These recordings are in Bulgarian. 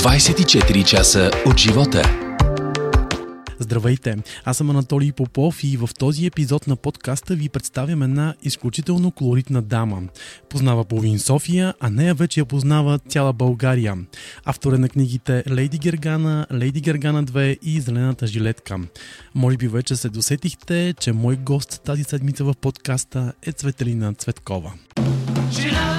24 часа от живота. Здравейте! Аз съм Анатолий Попов и в този епизод на подкаста ви представям една изключително колоритна дама. Познава половин София, а нея вече я познава цяла България. Автор е на книгите Лейди Гергана, Лейди Гергана 2 и Зелената жилетка. Може би вече се досетихте, че мой гост тази седмица в подкаста е Цветелина Цветкова. She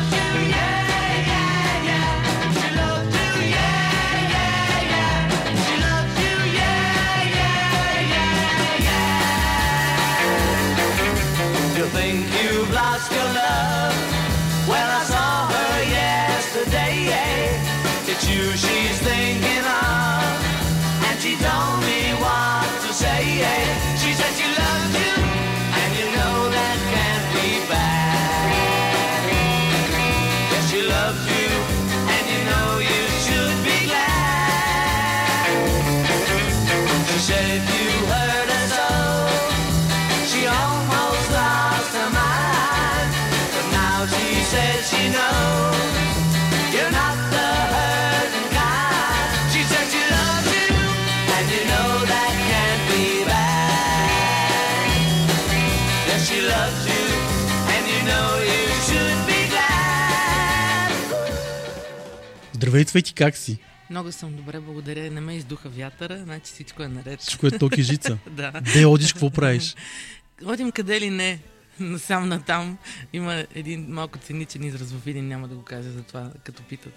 Здравей, Цвети, как си? Много съм добре, благодаря. Не ме издуха вятъра, значи всичко е наред. Всичко е токи жица. Да. Де одиш, какво правиш? Одим къде ли не, насам натам. Има един малко циничен израз в един, няма да го кажа за това, като питат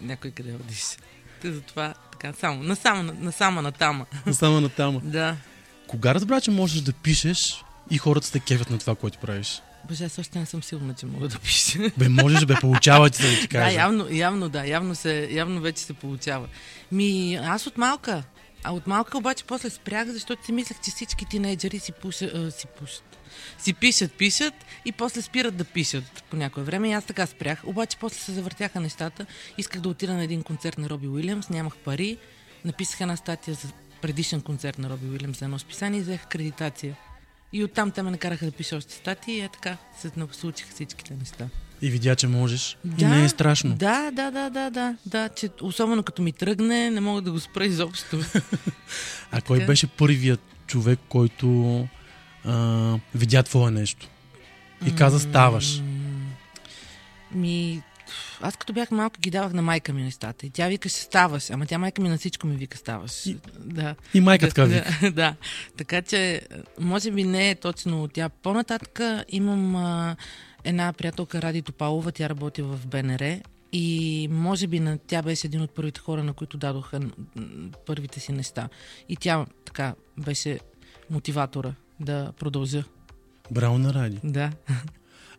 някой къде одиш. Затова така, само, насам, насама натама. Само на тама. Да. Кога разбра, че можеш да пишеш и хората се кефят на това, което правиш? Боже, аз още не съм сигурна, че мога да пиша. Бе, можеш, бе, получава ти се да ти Да, кажа. явно, явно да, явно, се, явно вече се получава. Ми, аз от малка. А от малка обаче после спрях, защото си мислех, че всички тинейджери си, пуша, си пушат. Си пишат, пишат и после спират да пишат по някое време. И аз така спрях. Обаче после се завъртяха нещата. Исках да отида на един концерт на Роби Уилямс, нямах пари. Написах една статия за предишен концерт на Роби Уилямс за едно списание и взех акредитация. И оттам те ме накараха да пиша още статии и е така се случиха всичките неща. И видя, че можеш. И не е страшно. Да, да, да, да, да, да, че особено като ми тръгне, не мога да го спра изобщо. А кой беше първият човек, който а, видя твое нещо? И каза, ставаш. Ми, аз като бях малка ги давах на майка ми нещата и тя викаше ставаш, ама тя майка ми на всичко ми вика ставаш. И- Да. И майка така да, вика. да, така че може би не е точно от тя. По-нататък имам а, една приятелка Ради Топалова, тя работи в БНР и може би на, тя беше един от първите хора, на които дадоха първите си неща. И тя така беше мотиватора да продължа. Браво на Ради. Да.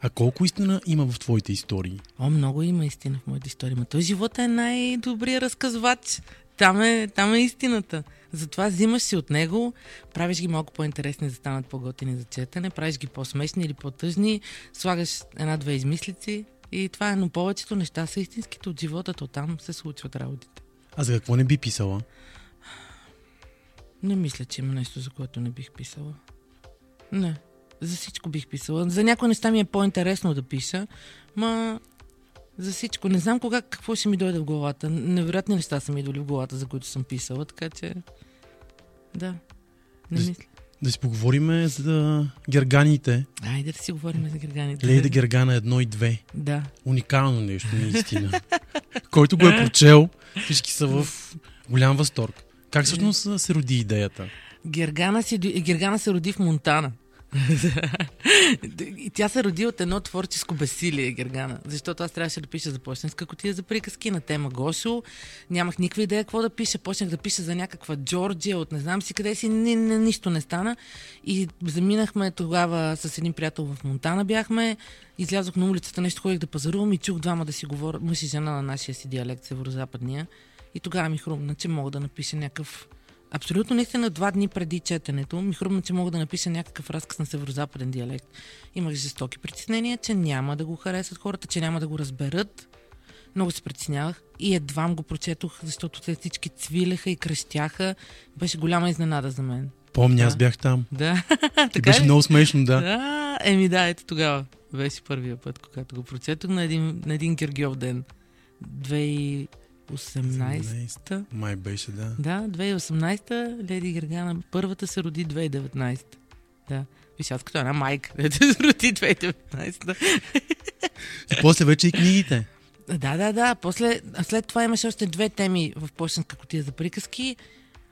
А колко истина има в твоите истории? О, много има истина в моята история. Ма той живота е най-добрият разказвач. Там е, там е истината. Затова взимаш си от него, правиш ги малко по-интересни, за да станат по-готини за четене, правиш ги по-смешни или по-тъжни, слагаш една-две измислици и това е. Но повечето неща са истинските от живота, то там се случват работите. А за какво не би писала? Не мисля, че има нещо, за което не бих писала. Не. За всичко бих писала. За някои неща ми е по-интересно да пиша, ма за всичко. Не знам кога какво ще ми дойде в главата. Невероятни неща са ми идвали в главата, за които съм писала, така че... Да. Не мисля. Да си поговорим за герганите. Айде да си говорим за герганите. Лейда Гергана 1 и 2. Да. Уникално нещо, наистина. Който го е прочел, всички са в голям възторг. Как всъщност се роди идеята? Гергана, си, Гергана се роди в Монтана. и тя се роди от едно творческо безсилие, Гергана. Защото аз трябваше да пиша за почтенска котия за приказки на тема Гошо. Нямах никаква идея какво да пиша. Почнах да пиша за някаква Джорджия от не знам си къде си. Ни, ни, нищо не стана. И заминахме тогава с един приятел в Монтана бяхме. Излязох на улицата, нещо ходих да пазарувам и чух двама да си говорят, мъж и жена на нашия си диалект, северо-западния. И тогава ми хрумна, че мога да напиша някакъв Абсолютно наистина два дни преди четенето ми хрумна, че мога да напиша някакъв разказ на северо-западен диалект. Имах жестоки притеснения, че няма да го харесат хората, че няма да го разберат. Много се притеснявах и едва го прочетох, защото те всички цвилеха и крещяха. Беше голяма изненада за мен. Помня, аз Да. бях там. Да. И беше ли? много смешно, да. Да, еми да, ето тогава. Беше първия път, когато го прочетох на един, на един Гергиов ден. 2000 2018-та. Май беше, да. Да, 2018-та Леди Гергана първата се роди 2019. Да. Виж, аз като една майка, да се роди 2019. И после вече и книгите. Да, да, да. После, след това имаше още две теми в почтенска котия за приказки.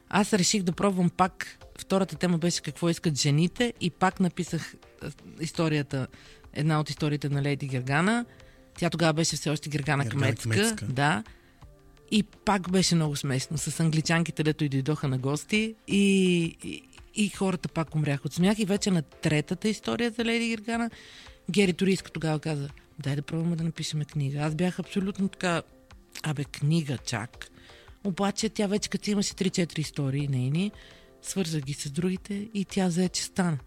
Аз реших да пробвам пак. Втората тема беше какво искат жените и пак написах историята, една от историите на Леди Гергана. Тя тогава беше все още Гергана Гергана Кметска. Кметска. Да. И пак беше много смешно с англичанките, дето и дойдоха на гости. И, и, и хората пак умряха от смях. И вече на третата история за Леди Гергана, Гери Турийска тогава каза, дай да пробваме да напишем книга. Аз бях абсолютно така, абе, книга чак. Обаче тя вече като имаше 3-4 истории нейни, свърза ги с другите и тя взе, че стана.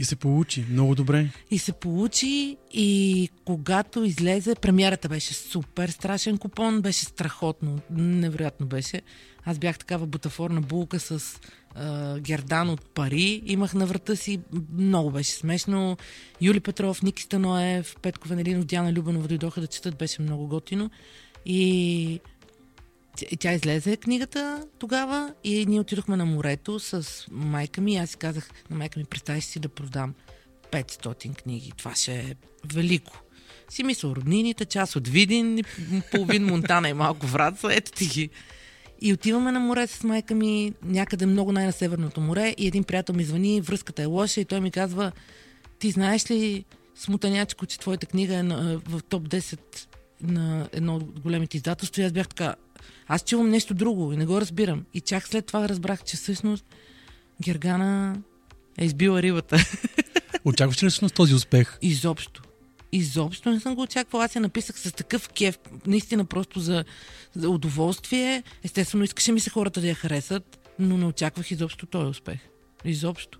И се получи. Много добре. И се получи и когато излезе, премиерата беше супер страшен купон, беше страхотно, невероятно беше. Аз бях такава бутафорна булка с а, гердан от пари, имах на врата си, много беше смешно. Юли Петров, Ники Станоев, Петко Венелинов, Диана Любенова дойдоха да четат, беше много готино. И тя, излезе книгата тогава и ние отидохме на морето с майка ми. Аз си казах на майка ми, представи си да продам 500 книги. Това ще е велико. Си мисля, роднините, част от Видин, половин Монтана и малко Враца, ето ти ги. И отиваме на море с майка ми, някъде много най-на Северното море и един приятел ми звъни, връзката е лоша и той ми казва, ти знаеш ли, смутанячко, че твоята книга е на, в топ 10 на едно от големите издателства и аз бях така, аз чувам нещо друго и не го разбирам. И чак след това разбрах, че всъщност Гергана е избила рибата. Очакваш ли всъщност този успех? Изобщо. Изобщо не съм го очаквала. Аз я написах с такъв кеф, наистина просто за, за удоволствие. Естествено, искаше ми се хората да я харесат, но не очаквах изобщо този успех. Изобщо.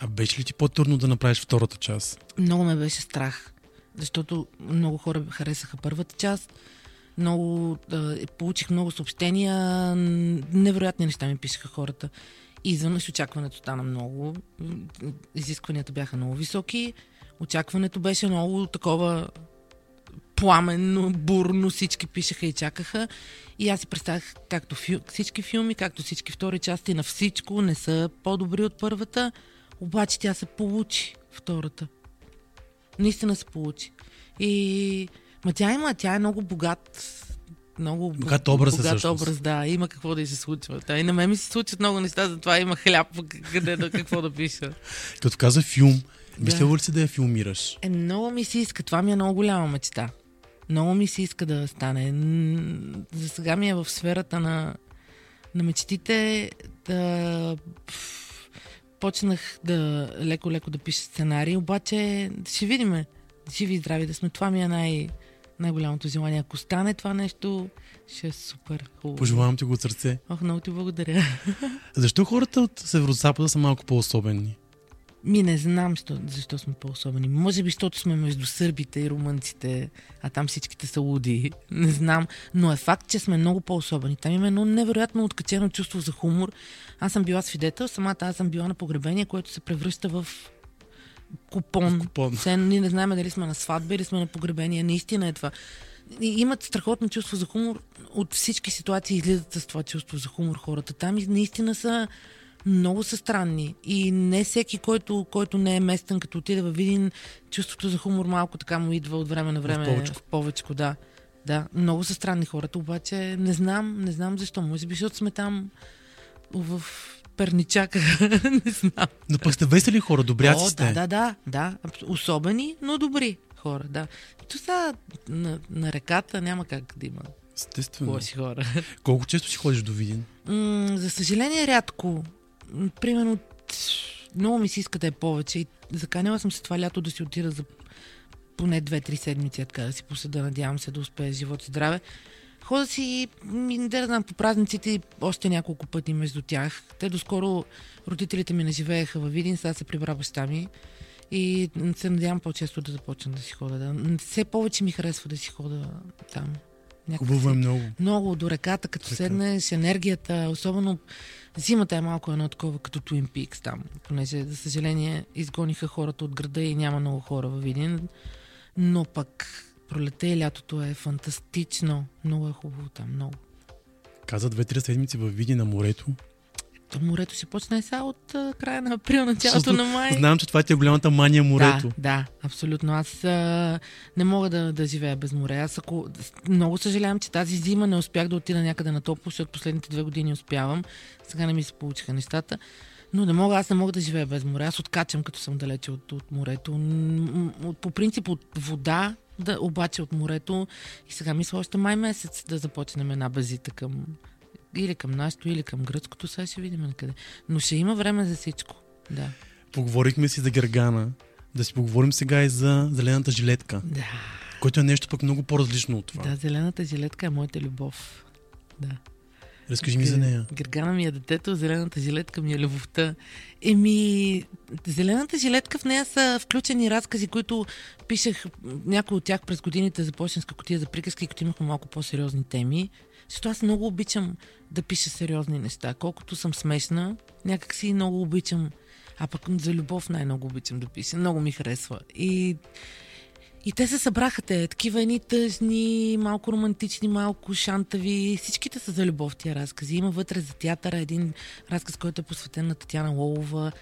А беше ли ти по-трудно да направиш втората част? Много ме беше страх, защото много хора харесаха първата част. Много, а, получих много съобщения, невероятни неща ми пишеха хората. И изведнъж очакването стана много. Изискванията бяха много високи. Очакването беше много такова пламенно, бурно, всички пишеха и чакаха. И аз си представях както фил, всички филми, както всички втори части на всичко не са по-добри от първата, обаче тя се получи втората. Наистина се получи. И ма тя има, тя е много богат много Богат образ е богат всъщност. образ, да, има какво да й се случва. Та и на мен ми се случват много неща, затова има хляб, къде да, какво да пиша. Като каза филм, Да. мисля ли си да я филмираш? Е, много ми се иска. Това ми е много голяма мечта. Много ми се иска да стане. За сега ми е в сферата на, на мечтите да... Почнах да леко-леко да пиша сценарий, обаче ще видиме. Живи и здрави да сме. Това ми е най- най-голямото желание. Ако стане това нещо, ще е супер хубаво. Пожелавам ти го от сърце. Ох, много ти благодаря. Защо хората от Северо-Запада са малко по-особени? Ми не знам защо, защо сме по-особени. Може би, защото сме между сърбите и румънците, а там всичките са луди. Не знам. Но е факт, че сме много по-особени. Там има едно невероятно откачено чувство за хумор. Аз съм била свидетел, самата аз съм била на погребение, което се превръща в купон. Купон. Все, ние не знаем дали сме на сватба или сме на погребение. Наистина е това. И имат страхотно чувство за хумор. От всички ситуации излизат с това чувство за хумор хората. Там и наистина са много са странни. И не всеки, който, който не е местен, като отиде във Видин, чувството за хумор малко така му идва от време на време. В повечко, да. Да, много са странни хората, обаче не знам, не знам защо. Може би, защото сме там в Перничака. не знам. Но пък сте весели хора, добряци О, сте. да, да, да, да. Особени, но добри хора, да. То сега на, на реката няма как да има Естествено. лоши хора. Колко често си ходиш до Видин? М, за съжаление, рядко. Примерно, много ми се иска да е повече. И заканила съм се това лято да си отида за поне 2-3 седмици, така да си поседа. Надявам се да успее живот и здраве. Хода си, м, да знам, по празниците и още няколко пъти между тях. Те доскоро родителите ми не живееха във Видин, сега се прибра баща ми. И се надявам по-често да започна да си хода. Да. Все повече ми харесва да си хода там. Някак Хубаво е много. много до реката, като Така. седнеш, енергията, особено зимата е малко едно такова като Twin Peaks там, понеже, за съжаление, изгониха хората от града и няма много хора във Видин, но пък Пролета и лятото е фантастично. Много е хубаво там, много. Каза две-три седмици във Види на морето. То морето си почна и сега от а, края на април, началото на май. Знам, че това ти е голямата мания морето. Да, да, абсолютно. Аз а, не мога да, да живея без море. Аз ако... Много съжалявам, че тази зима не успях да отида някъде на топло, защото последните две години успявам. Сега не ми се получиха нещата. Но не мога, аз не мога да живея без море. Аз откачам, като съм далече от, от морето. По принцип от вода, да, обаче от морето. И сега мисля още май месец да започнем една базита към или към нашето, или към гръцкото. Сега ще видим на къде. Но ще има време за всичко. Да. Поговорихме си за Гергана. Да си поговорим сега и за зелената жилетка, Да. което е нещо пък много по-различно от това. Да, зелената жилетка е моята любов. Да. Разкажи ми за нея. Гергана ми е детето, зелената жилетка ми е любовта. Еми, зелената жилетка в нея са включени разкази, които пишех, някои от тях през годините за почтенска котия за приказки, като имахме малко по-сериозни теми. Защото аз много обичам да пиша сериозни неща. Колкото съм смешна, някак си много обичам. А пък за любов най-много обичам да пиша. Много ми харесва. И и те се събраха те, такива едни тъжни, малко романтични, малко шантави. Всичките са за любов тия разкази. Има вътре за театъра един разказ, който е посветен на Татьяна Лолова.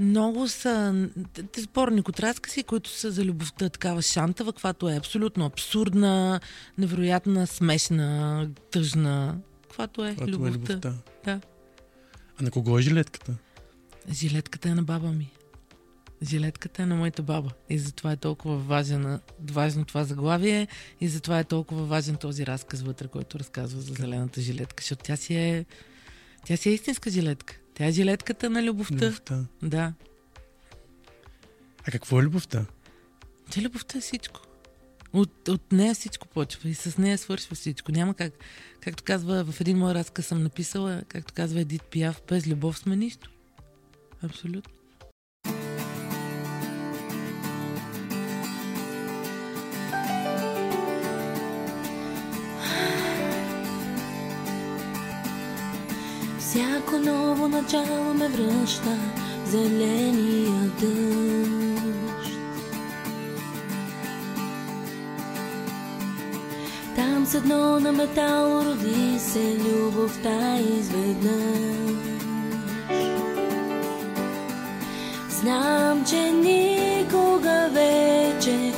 Много са сборник от разкази, които са за любовта, такава шантава, каквато е абсолютно абсурдна, невероятна, смешна, тъжна. Каквато е е любовта. любовта. Да. А на кого е жилетката? Жилетката е на баба ми. Жилетката е на моята баба. И затова е толкова важен, важно това заглавие и затова е толкова важен този разказ вътре, който разказва за зелената жилетка, защото тя си е, тя си е истинска жилетка. Тя е жилетката на любовта. Любовта. Да. А какво е любовта? Тя любовта е всичко. От, от нея всичко почва и с нея свършва всичко. Няма как. Както казва в един мой разказ съм написала, както казва Едит Пияв, без любов сме нищо. Абсолютно. Начало ме връща зеления дъжд. Там с едно на метал роди се любовта изведнъж. Знам, че никога вече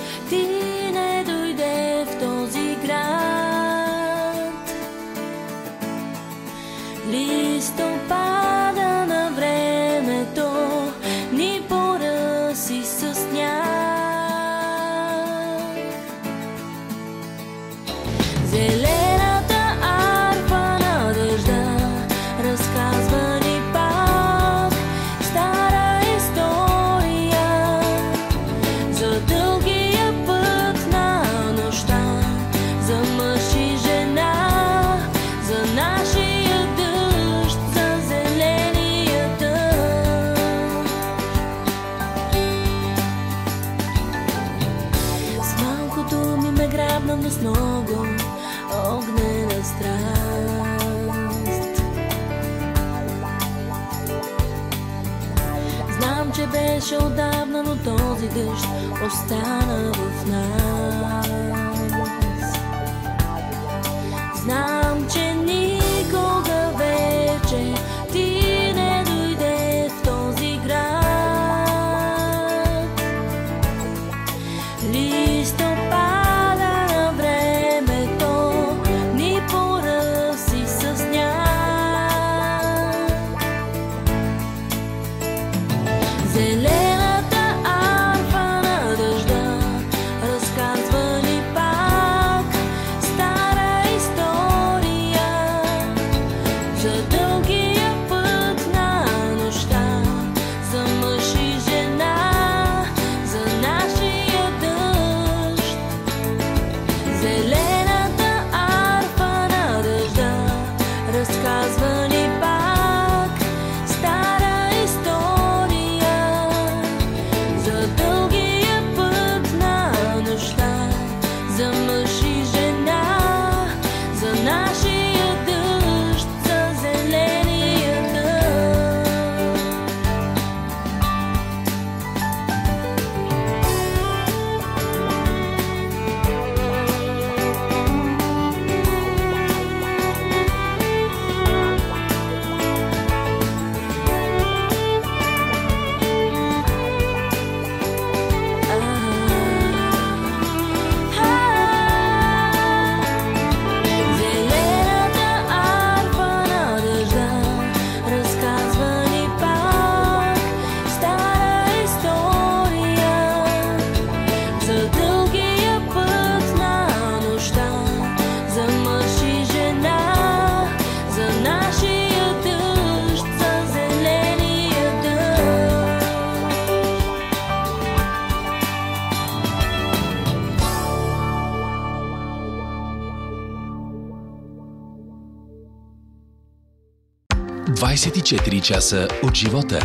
24 часа от живота.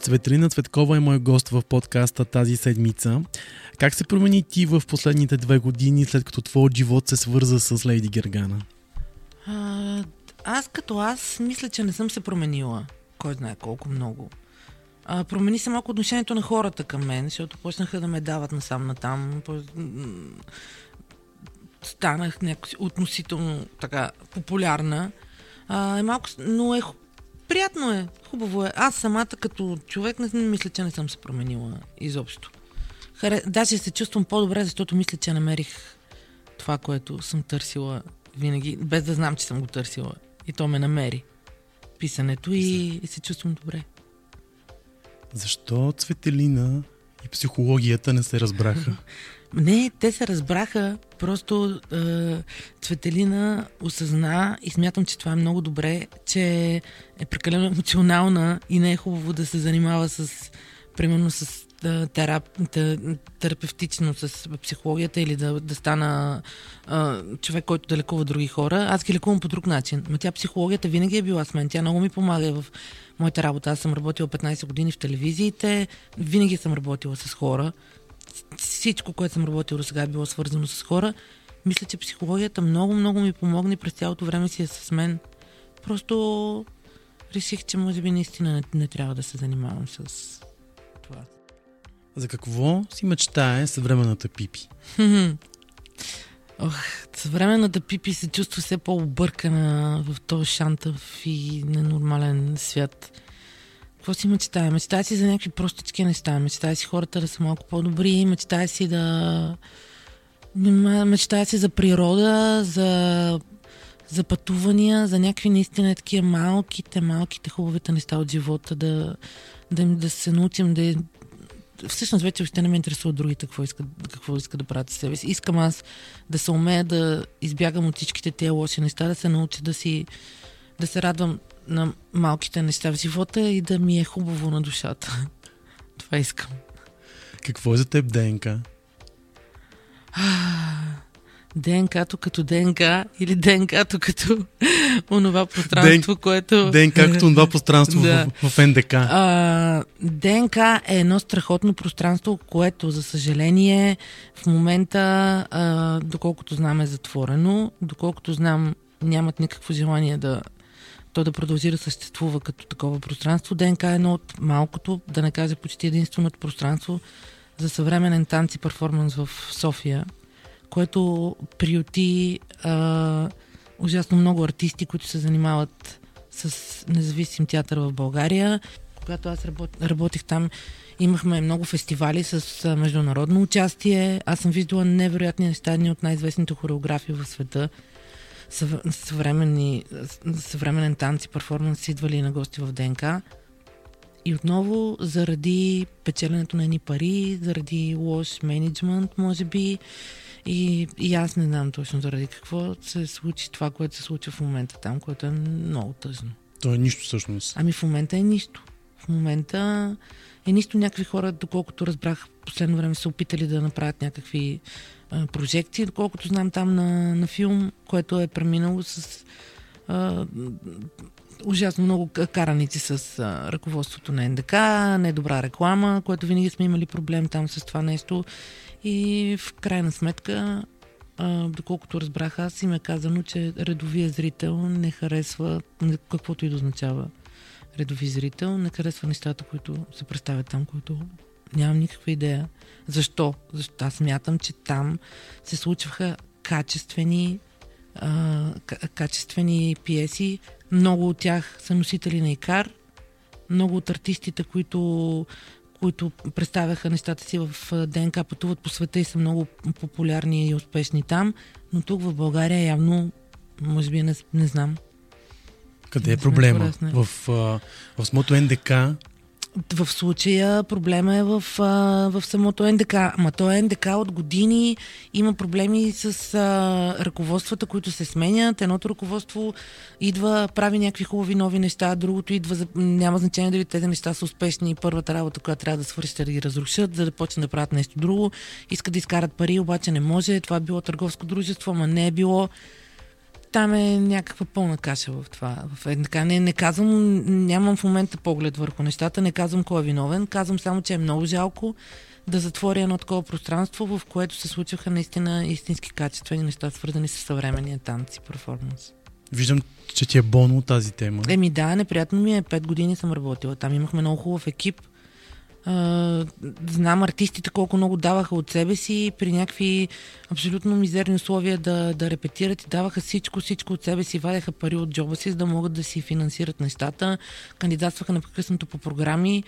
Цветлина Цветкова е мой гост в подкаста тази седмица. Как се промени ти в последните две години, след като твоят живот се свърза с Лейди Гергана? А, аз като аз мисля, че не съм се променила. Кой знае колко много. А, промени се малко отношението на хората към мен, защото почнаха да ме дават насам натам. Станах относително така популярна. А, е малко, но е приятно е, хубаво е. Аз самата като човек не, не мисля, че не съм се променила изобщо. Харе... Даже се чувствам по-добре, защото мисля, че намерих това, което съм търсила винаги, без да знам, че съм го търсила. И то ме намери. Писането и, и се чувствам добре. Защо Цветелина и психологията не се разбраха? Не, те се разбраха, просто е, Цветелина осъзна и смятам, че това е много добре, че е прекалено емоционална и не е хубаво да се занимава с, примерно с терап, те, терапевтично с психологията или да, да стана е, човек, който да лекува други хора. Аз ги лекувам по друг начин. Ма тя психологията винаги е била с мен. Тя много ми помага в моята работа. Аз съм работила 15 години в телевизиите, винаги съм работила с хора всичко, което съм работила до сега е било свързано с хора. Мисля, че психологията много, много ми помогна и през цялото време си е с мен. Просто реших, че може би наистина не, не трябва да се занимавам с това. За какво си мечтае съвременната Пипи? Ох, съвременната Пипи се чувства все по-объркана в този шантав и ненормален свят. Какво си мечтая? Мечтая си за някакви простички неща. Мечтая си хората да са малко по-добри. Мечтая си да... Мечтая си за природа, за, за пътувания, за някакви наистина такива малките, малките хубавите неща от живота, да, да, да се научим да всъщност вече още не ме интересува другите какво искат, какво искат да правят със себе си. Искам аз да се умея да избягам от всичките тези лоши неща, да се науча да си да се радвам на малките неща в живота и да ми е хубаво на душата. Това искам. Какво е за теб ДНК? ДНК-то като ДНК или ДНК-то като онова пространство, Ден- което... ДНК като това пространство Да. в, в НДК. А, ДНК е едно страхотно пространство, което, за съжаление, в момента, а, доколкото знам, е затворено. Доколкото знам, нямат никакво желание да то да продължи да съществува като такова пространство. ДНК е едно от малкото, да не кажа почти единственото пространство за съвременен танц и перформанс в София, което приюти а, ужасно много артисти, които се занимават с независим театър в България. Когато аз работ, работих там, имахме много фестивали с международно участие. Аз съм виждала невероятни неща, едни от най-известните хореографии в света. Съв, съвременни, съвременен танц и перформанс идвали на гости в ДНК. И отново, заради печеленето на едни пари, заради лош менеджмент, може би, и, и аз не знам точно заради какво се случи това, което се случва в момента там, което е много тъжно. То е нищо всъщност. Ами в момента е нищо. В момента е нищо. Някакви хора, доколкото разбрах, последно време са опитали да направят някакви прожекции, доколкото знам там на, на филм, което е преминало с а, ужасно много караници с а, ръководството на НДК, недобра реклама, което винаги сме имали проблем там с това нещо. И в крайна сметка, а, доколкото разбрах аз, им е казано, че редовия зрител не харесва каквото и да означава редови зрител, не харесва нещата, които се представят там, които нямам никаква идея. Защо? Защо аз смятам, че там се случваха качествени а, качествени пиеси. Много от тях са носители на икар. Много от артистите, които, които представяха нещата си в ДНК, пътуват по света и са много популярни и успешни там. Но тук в България явно, може би не, не знам. Къде е сме проблема? В, в самото НДК В случая проблема е в, в самото НДК. Ама то е НДК от години има проблеми с а, ръководствата, които се сменят. Едното ръководство идва, прави някакви хубави нови неща, другото идва, няма значение дали тези неща са успешни. Първата работа, която трябва да свършат, да ги разрушат, за да почнат да правят нещо друго. Искат да изкарат пари, обаче не може. Това е било търговско дружество, ама не е било там е някаква пълна каша в това. В, е, така, не, не казвам, нямам в момента поглед върху нещата, не казвам кой е виновен, казвам само, че е много жалко да затвори едно такова пространство, в което се случваха наистина истински качествени неща, свързани с съвременния танц и перформанс. Виждам, че ти е болно тази тема. Еми да, неприятно ми е. Пет години съм работила. Там имахме много хубав екип. А, знам артистите колко много даваха от себе си при някакви абсолютно мизерни условия да, да репетират и даваха всичко, всичко от себе си, вадяха пари от джоба си, за да могат да си финансират нещата. Кандидатстваха непрекъснато по програми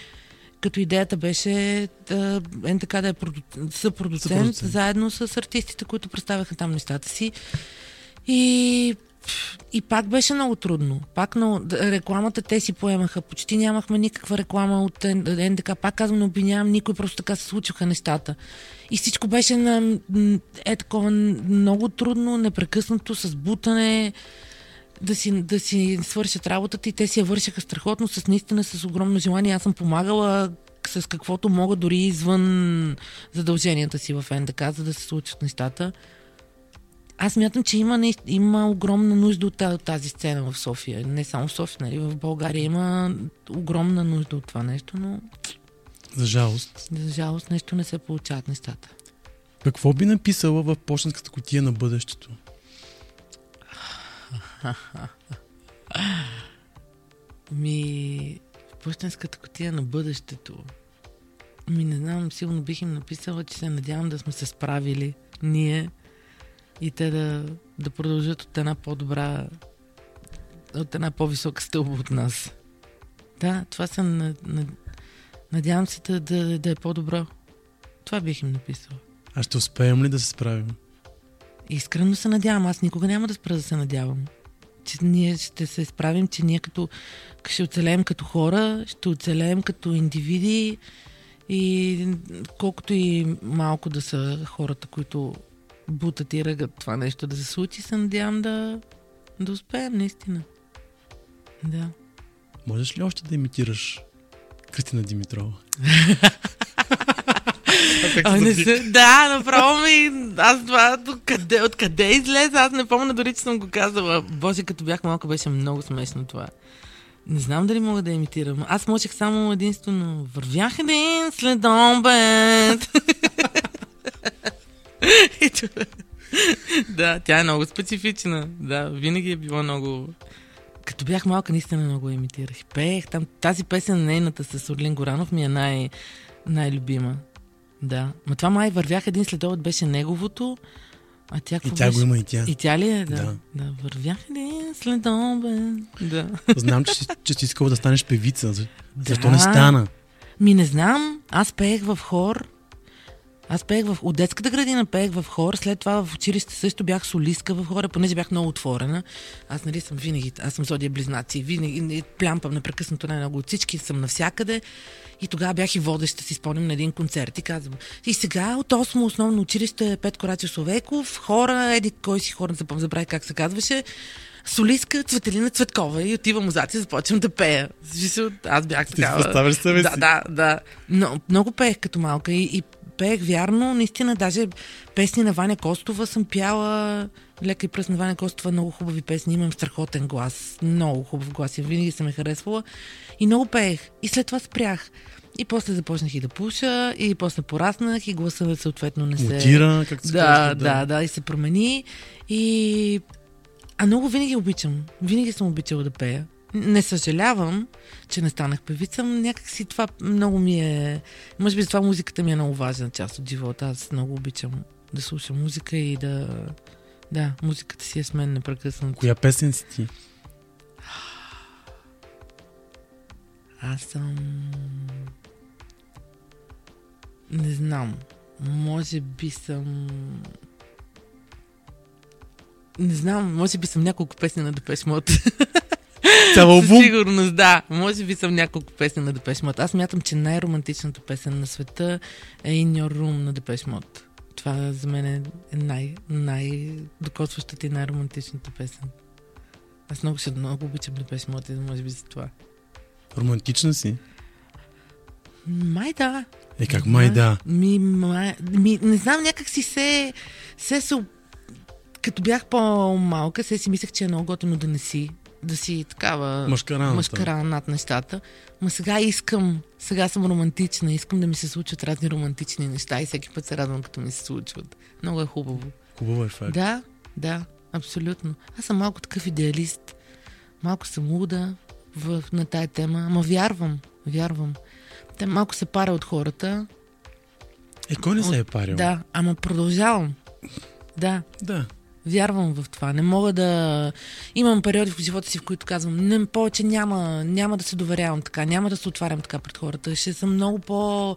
като идеята беше да, е така да е проду... съпродуцент, Съпродуцент. заедно с артистите, които представяха там нещата си. И, и пак беше много трудно. Пак но, рекламата те си поемаха. Почти нямахме никаква реклама от НДК. Пак казвам, не обвинявам никой, просто така се случваха нещата. И всичко беше на, е такова много трудно, непрекъснато, с бутане да си, да си свършат работата и те си я вършиха страхотно, с наистина с огромно желание. Аз съм помагала с каквото мога, дори извън задълженията си в НДК, за да се случат нещата. Аз мятам, че има, има огромна нужда от та- от тази сцена в София. Не само в София, нали? В България има огромна нужда от това нещо, но За жалост. за жалост нещо не се получават нещата. Какво би написала в почтенската котия на бъдещето? Ми, в пъщенската котия на бъдещето. Ми не знам, сигурно бих им написала, че се надявам да сме се справили ние и те да, да продължат от една по-добра, от една по-висока стълба от нас. Да, това на, на, надявам се да, да, да е по-добро. Това бих им написала. А ще успеем ли да се справим? Искрено се надявам. Аз никога няма да спра да се надявам. Че ние ще се справим, че ние като ще оцелеем като хора, ще оцелеем като индивиди и колкото и малко да са хората, които бутат и ръгат това нещо да се случи, се надявам да, да успеем наистина. Да. Можеш ли още да имитираш Кристина Димитрова? А, не се, да, направо ми. Аз това откъде, откъде излезе? Аз не помня дори, че съм го казала. Боже, като бях малка, беше много смешно това. Не знам дали мога да имитирам. Аз можех само единствено. Вървях един след обед. Да, тя е много специфична. Да, винаги е било много... Като бях малка, наистина много имитирах. Пеех там. Тази песен, нейната с Орлин Горанов, ми е най- най-любима. Да. Ма това май вървях един следобед, беше неговото. А тя И тя беше? го има и тя. И тя ли е? Да. Да. да. Вървях един следобед. Да. Знам, че, че си искала да станеш певица. За- Защо Да. не стана? Ми не знам. Аз пеех в хор. Аз пеех в... От детската градина пеех в хор, след това в училище също бях солистка в хора, понеже бях много отворена. Аз нали съм винаги, аз съм зодия близнаци, винаги не- плямпам непрекъснато най-много от всички, съм навсякъде. И тогава бях и водеща, си спомням на един концерт и казвам. И сега от 8 основно училище Петко Рачев Словеков, хора, еди кой си хора, запом- забравих как се казваше, солистка Цветелина Цветкова и отивам отзад и започвам да пея. Аз бях Ти такава. представяш себе да, да, да. Но, много пеех като малка и, и пеех вярно, наистина, даже песни на Ваня Костова съм пяла. Лека и пръст на Ваня Костова, много хубави песни, имам страхотен глас, много хубав глас и винаги съм ме харесвала. И много пеех. И след това спрях. И после започнах и да пуша, и после пораснах, и гласът съответно не се... Мутира, както се Да, казва, да, да, и се промени. И... А много винаги обичам. Винаги съм обичала да пея. Не съжалявам, че не станах певица. но Някак си това много ми е... Може би това музиката ми е много важна част от живота. Аз много обичам да слушам музика и да... Да, музиката си е с мен непрекъснато. Коя песен си ти? Аз съм... Не знам. Може би съм... Не знам, може би съм няколко песни на Депеш Мод. Цял Със албум? сигурност, да. Може би съм няколко песни на Депеш Мод. Аз мятам, че най-романтичната песен на света е In Your Room на Депеш Мод. Това за мен е най- най-докосващата и най-романтичната песен. Аз много, ще, много обичам Депеш Мод и може би за това. Романтична си? Май да. Е, как май да. Ми, май, ми, не знам, някак си се, се, се като бях по-малка, се си мислех, че е много готино да не си. Да си такава Машкараната. машкара над нещата. Ма сега искам, сега съм романтична, искам да ми се случват разни романтични неща и всеки път се радвам, като ми се случват. Много е хубаво. Хубаво е факт. Да, да, абсолютно. Аз съм малко такъв идеалист. Малко съм луда в, на тая тема, ама вярвам, вярвам. Те малко се пара от хората. Е, кой не се е парил? Да, ама продължавам. Да, Да. Вярвам в това. Не мога да... Имам периоди в живота си, в които казвам, не, повече няма, няма да се доверявам така, няма да се отварям така пред хората. Ще съм много по...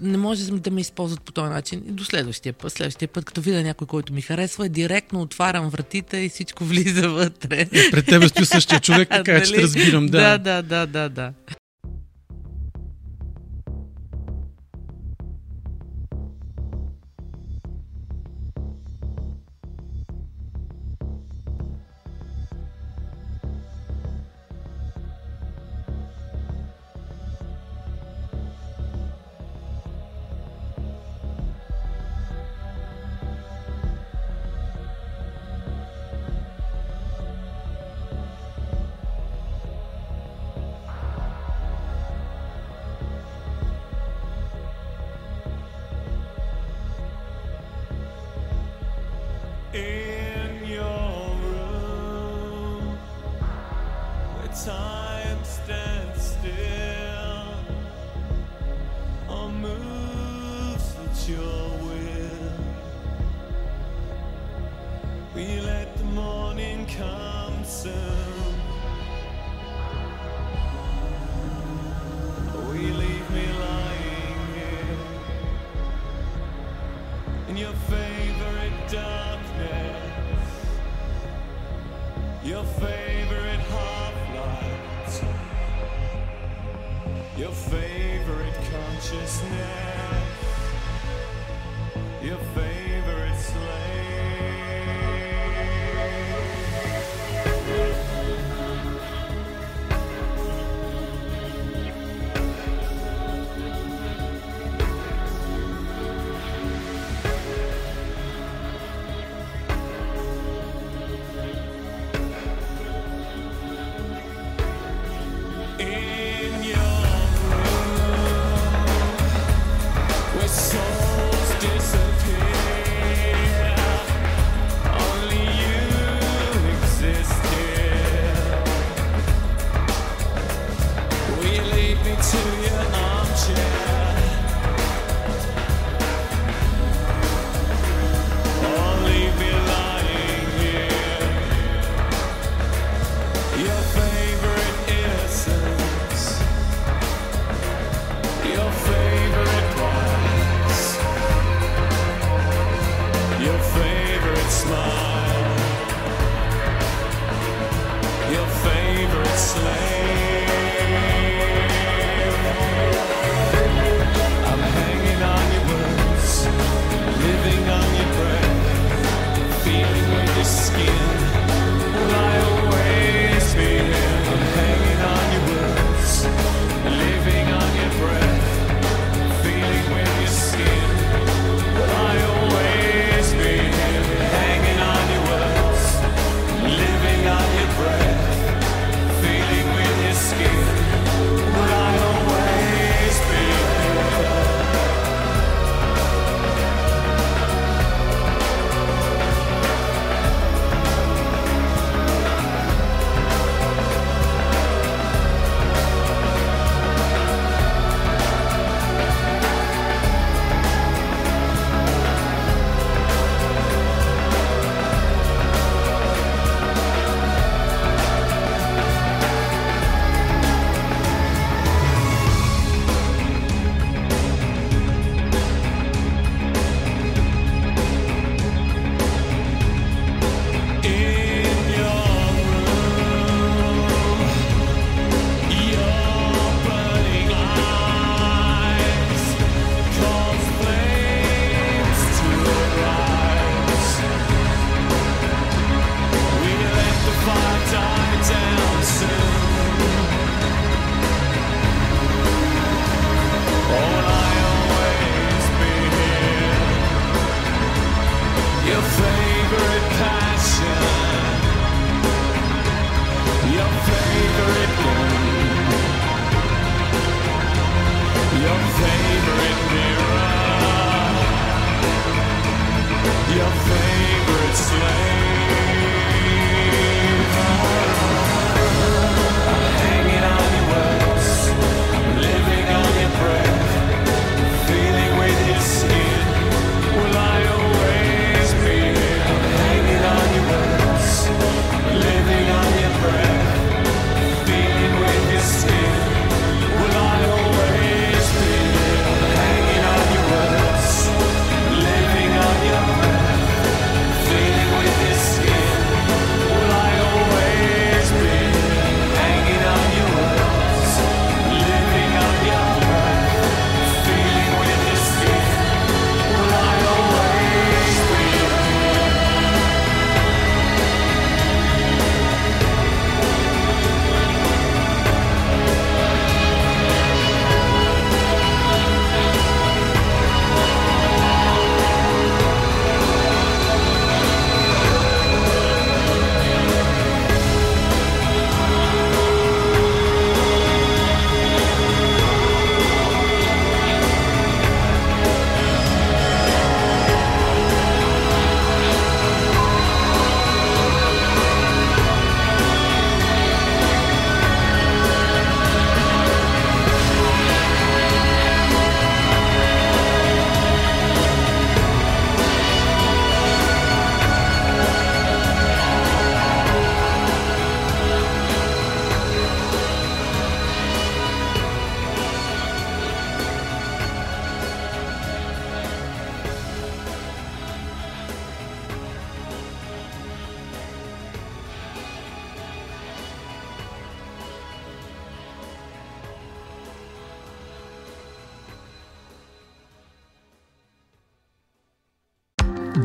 не може да ме използват по този начин. И до следващия път. Следващия път, като видя някой, който ми харесва, директно отварям вратите и всичко влиза вътре. Пред тебе стои същия човек, така че те Дали? разбирам. Да. да, да, да, да, We let the morning come soon. We leave me lying here in your favorite darkness, your favorite half light, your favorite consciousness, your favorite Your face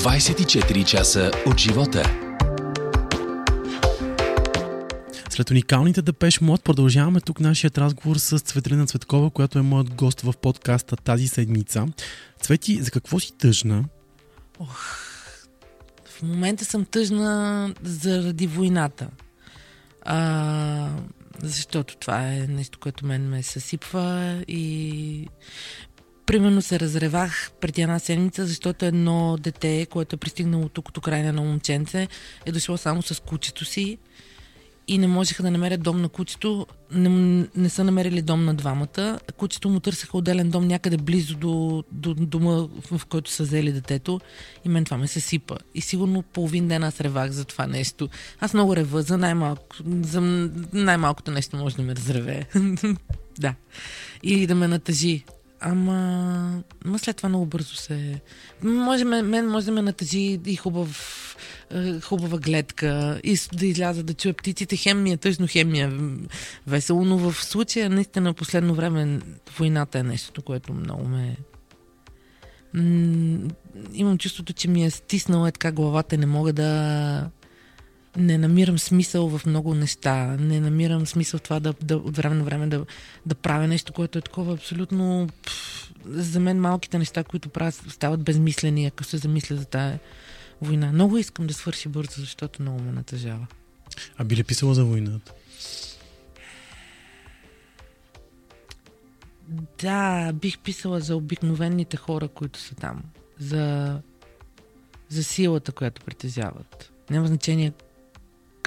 24 часа от живота. След уникалните Депеш Мод продължаваме тук нашият разговор с Цветлина Цветкова, която е моят гост в подкаста тази седмица. Цвети, за какво си тъжна? В момента съм тъжна заради войната. А, защото това е нещо, което мен ме съсипва и примерно се разревах преди една седмица, защото едно дете, което е пристигнало тук от Украина на момченце, е дошло само с кучето си и не можеха да намерят дом на кучето. Не, не са намерили дом на двамата. Кучето му търсеха отделен дом някъде близо до, до дома, в, който са взели детето. И мен това ме се сипа. И сигурно половин ден аз ревах за това нещо. Аз много рева за най-малко. За най-малкото нещо може да ме разреве. да. Или да ме натъжи. Ама, ама след това много бързо се... Може, мен, може да ме натъжи и хубав, е, хубава гледка, и да изляза да чуя птиците. Хем ми е тъжно, хем ми е весело, но в случая наистина последно време войната е нещо, което много ме... Имам чувството, че ми е стиснала е така главата не мога да... Не намирам смисъл в много неща. Не намирам смисъл в това да, да от време на време да, да правя нещо, което е такова абсолютно... Пф, за мен малките неща, които правя, стават безмислени, ако се замисля за тая война. Много искам да свърши бързо, защото много ме натъжава. А би ли писала за войната? Да, бих писала за обикновените хора, които са там. За, за силата, която притежават. Няма значение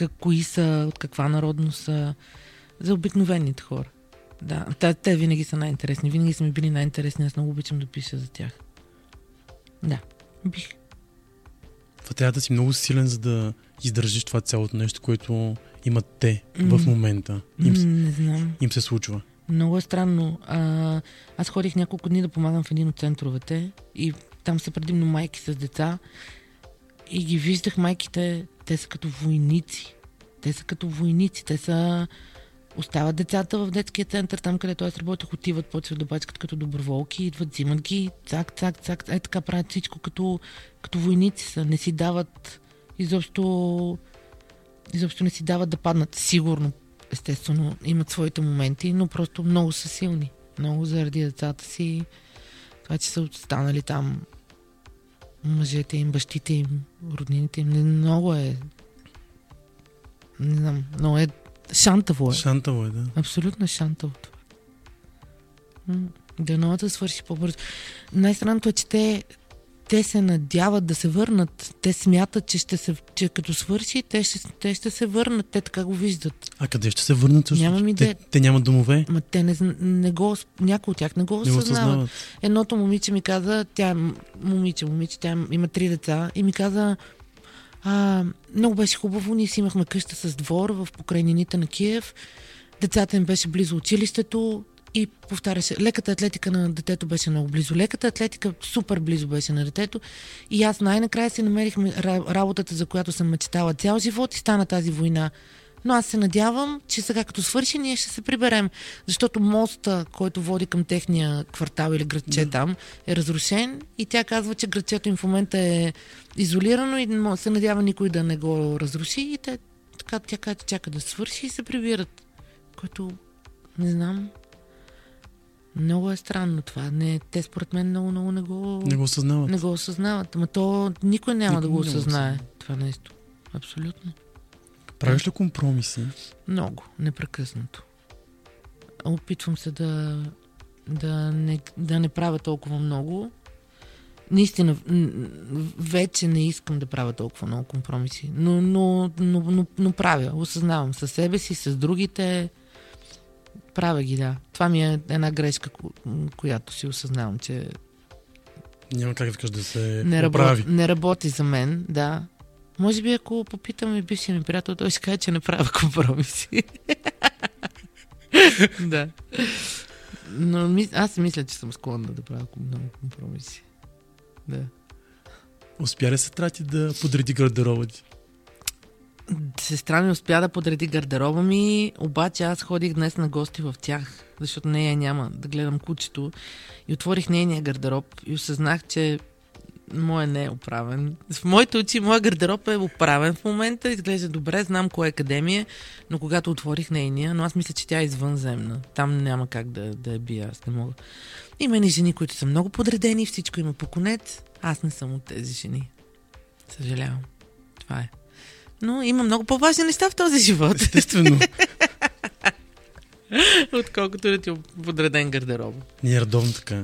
как, кои са, от каква народност са. За обикновените хора. Да, те, те винаги са най-интересни. Винаги са ми били най-интересни. Аз много обичам да пиша за тях. Да, бих. Това трябва да си много силен, за да издържиш това цялото нещо, което имат те в момента. Им, не знам. им се случва. Много е странно. А, аз ходих няколко дни да помагам в един от центровете и там са предимно майки с деца и ги виждах майките, те са като войници. Те са като войници. Те са... Остават децата в детския център, там където аз работех, отиват, почват да като доброволки, идват, взимат ги, цак, цак, цак, е така правят всичко като, като войници са. Не си дават изобщо изобщо не си дават да паднат. Сигурно, естествено, имат своите моменти, но просто много са силни. Много заради децата си. Това, че са останали там мъжете им, бащите им, роднините им. Не, много е... Не знам, много е... Шантаво е. Шантаво е, да. Абсолютно е шантаво това. М, Дано да свърши по-бързо. Най-странното е, че те, те се надяват да се върнат. Те смятат, че, ще се, че като свърши, те ще, те ще се върнат. Те така го виждат. А къде ще се върнат? Нямам те, идея. те нямат домове, Ма те не, не го, някои от тях не го не осъзнават. Едното момиче ми каза, тя е момиче, момиче, тя има три деца и ми каза, а, много беше хубаво, ние си имахме къща с двор в покрайнините на Киев, децата им беше близо училището и повтаряше, леката атлетика на детето беше много близо. Леката атлетика супер близо беше на детето и аз най-накрая си намерихме ра- работата, за която съм мечтала цял живот и стана тази война. Но аз се надявам, че сега като свърши, ние ще се приберем. Защото моста, който води към техния квартал или градче да. там, е разрушен и тя казва, че градчето им в момента е изолирано и се надява никой да не го разруши и те, така, тя казва, чака да свърши и се прибират. Което, не знам, много е странно това. Не, те според мен много, много не го, Не го осъзнават. не го осъзнават. Ама то никой няма Никой да го осъзнае осъзнае. това нещо. Абсолютно. Правиш ли компромиси? Много, непрекъснато. Опитвам се да, да, не, да не правя толкова много. Наистина, вече не искам да правя толкова много компромиси. Но, но, но, но, но правя. Осъзнавам със себе си, с другите. Правя ги, да. Това ми е една грешка, ко- която си осъзнавам, че Няма как да викаш да се не, оправи. работи, не работи за мен, да. Може би ако попитаме бившия ми приятел, той ще каже, че не правя компромиси. да. Но аз мисля, че съм склонна да правя много компромиси. Да. Успя ли се трати да подреди гардероба ти? Сестра ми успя да подреди гардероба ми, обаче аз ходих днес на гости в тях, защото нея няма да гледам кучето. И отворих нейния гардероб и осъзнах, че Моя не е оправен. В моите очи, моя гардероб е оправен в момента, изглежда добре, знам кое е къде ми е, но когато отворих нейния, но аз мисля, че тя е извънземна. Там няма как да, да я бия, аз не мога. Има и жени, които са много подредени, всичко има по конец. Аз не съм от тези жени. Съжалявам. Това е. Но има много по-важни неща в този живот, Естествено. отколкото да ти подреден гардероб. Ние редовно така,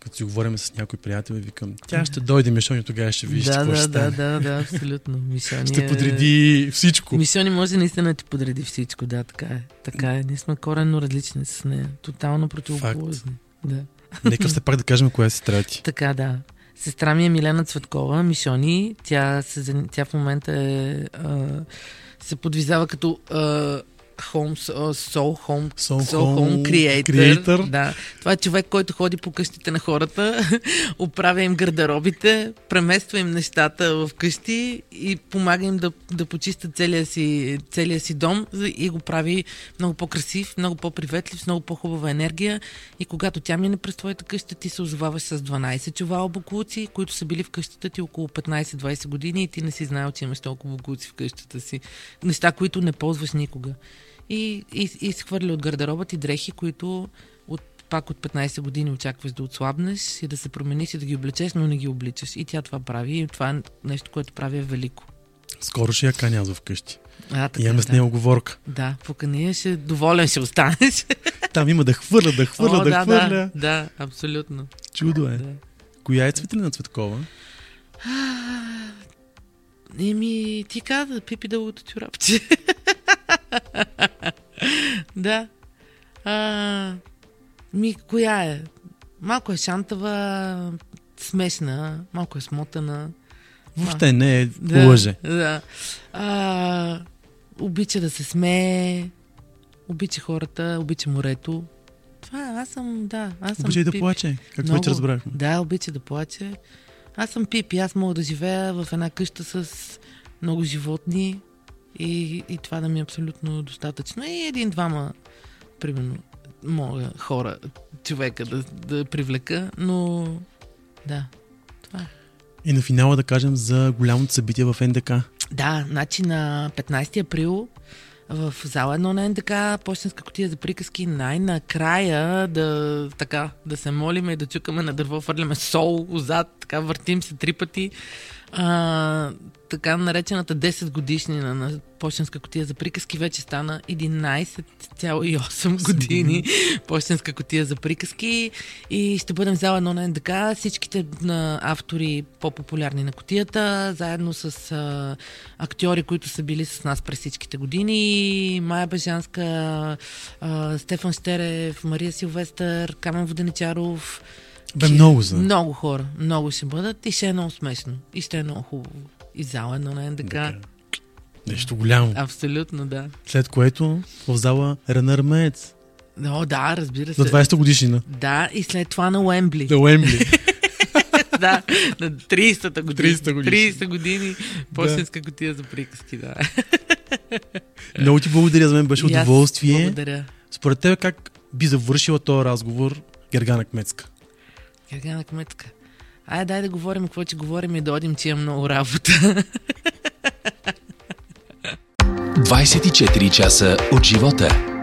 като си говорим с някой приятел, и викам, тя ще дойде, Мишони, тогава ще видиш да, какво да, ще да, да, да, абсолютно. Мишони Ще е- подреди всичко. Мисиони може наистина да ти подреди всичко, да, така е. Така е. Ние сме коренно различни с нея. Тотално противоположни. Да. Нека все пак да кажем коя е сестра ти. Така, да. Сестра ми е Милена Цветкова, Мишони. Тя, се, тя в момента е, а, се подвизава като а, Home, Soul Home, Soul Soul Home Home Creator. Creator. Да. Това е човек, който ходи по къщите на хората, оправя им гардеробите, премества им нещата в къщи и помага им да, да почистят целия си, целия си дом и го прави много по-красив, много по-приветлив, с много по-хубава енергия. И когато тя мине през твоята къща, ти се озоваваш с 12 чувала буклуци, които са били в къщата ти около 15-20 години и ти не си знаел, че имаш толкова буклуци в къщата си. Неща, които не ползваш никога. И, и, и се хвърли от гардероба ти дрехи, които от, пак от 15 години очакваш да отслабнеш и да се промениш и да ги облечеш, но не ги обличаш. И тя това прави. И това е нещо, което прави е велико. Скоро ще я каня аз вкъщи. А, така, Имаме с да. нея оговорка. Да, покания ще доволен ще останеш. Там има да хвърля, да хвърля, О, да, да, хвърля. да, да, абсолютно. Чудо е. Да. Коя е Цветелина Цветкова? Еми, ти каза, пипи дългото чорапче. да. А, ми, коя е? Малко е шантава, смешна, малко е смотана. Въобще не е Да, лъже. Да. А, обича да се смее, обича хората, обича морето. Това аз съм, да, аз съм Обича и да плаче, както вече разбрахме. Да, обича да плаче. Аз съм Пипи, аз мога да живея в една къща с много животни и, и това да ми е абсолютно достатъчно. И един-двама, примерно, мога хора, човека да, да привлека, но да, това е. И на финала да кажем за голямото събитие в НДК. Да, значи на 15 април в зала 1 на НДК, почтенска котия за приказки, най-накрая да, така, да се молиме и да чукаме на дърво, фърляме сол отзад, така въртим се три пъти. А, така наречената 10 годишнина на почтенска котия за приказки вече стана 11,8 години почтенска котия за приказки и ще бъдем в зала 1 на НДК. Всичките на автори по-популярни на котията, заедно с а, актьори, които са били с нас през всичките години. Майя Бежанска, а, Стефан Штерев, Мария Силвестър, Камен Воденичаров. Бе, много за. Много хора, много ще бъдат и ще е много смешно. И ще е много хубаво. И зала едно на НДК. Така. Нещо голямо. Абсолютно, да. След което в зала Ренар Мец. О, да, разбира се. За 20-та годишнина. Да, и след това на Уембли. За Уембли. да, на 30-та година. 30-та годишнина. 30 години. Почтенска котия за приказки, да. Много ти благодаря, за мен беше удоволствие. Благодаря. Според теб как би завършила този разговор Гергана Кмецка? Гергана Кметка. Айде, дай да говорим какво че говорим и да одим, имам много работа. 24 часа от живота.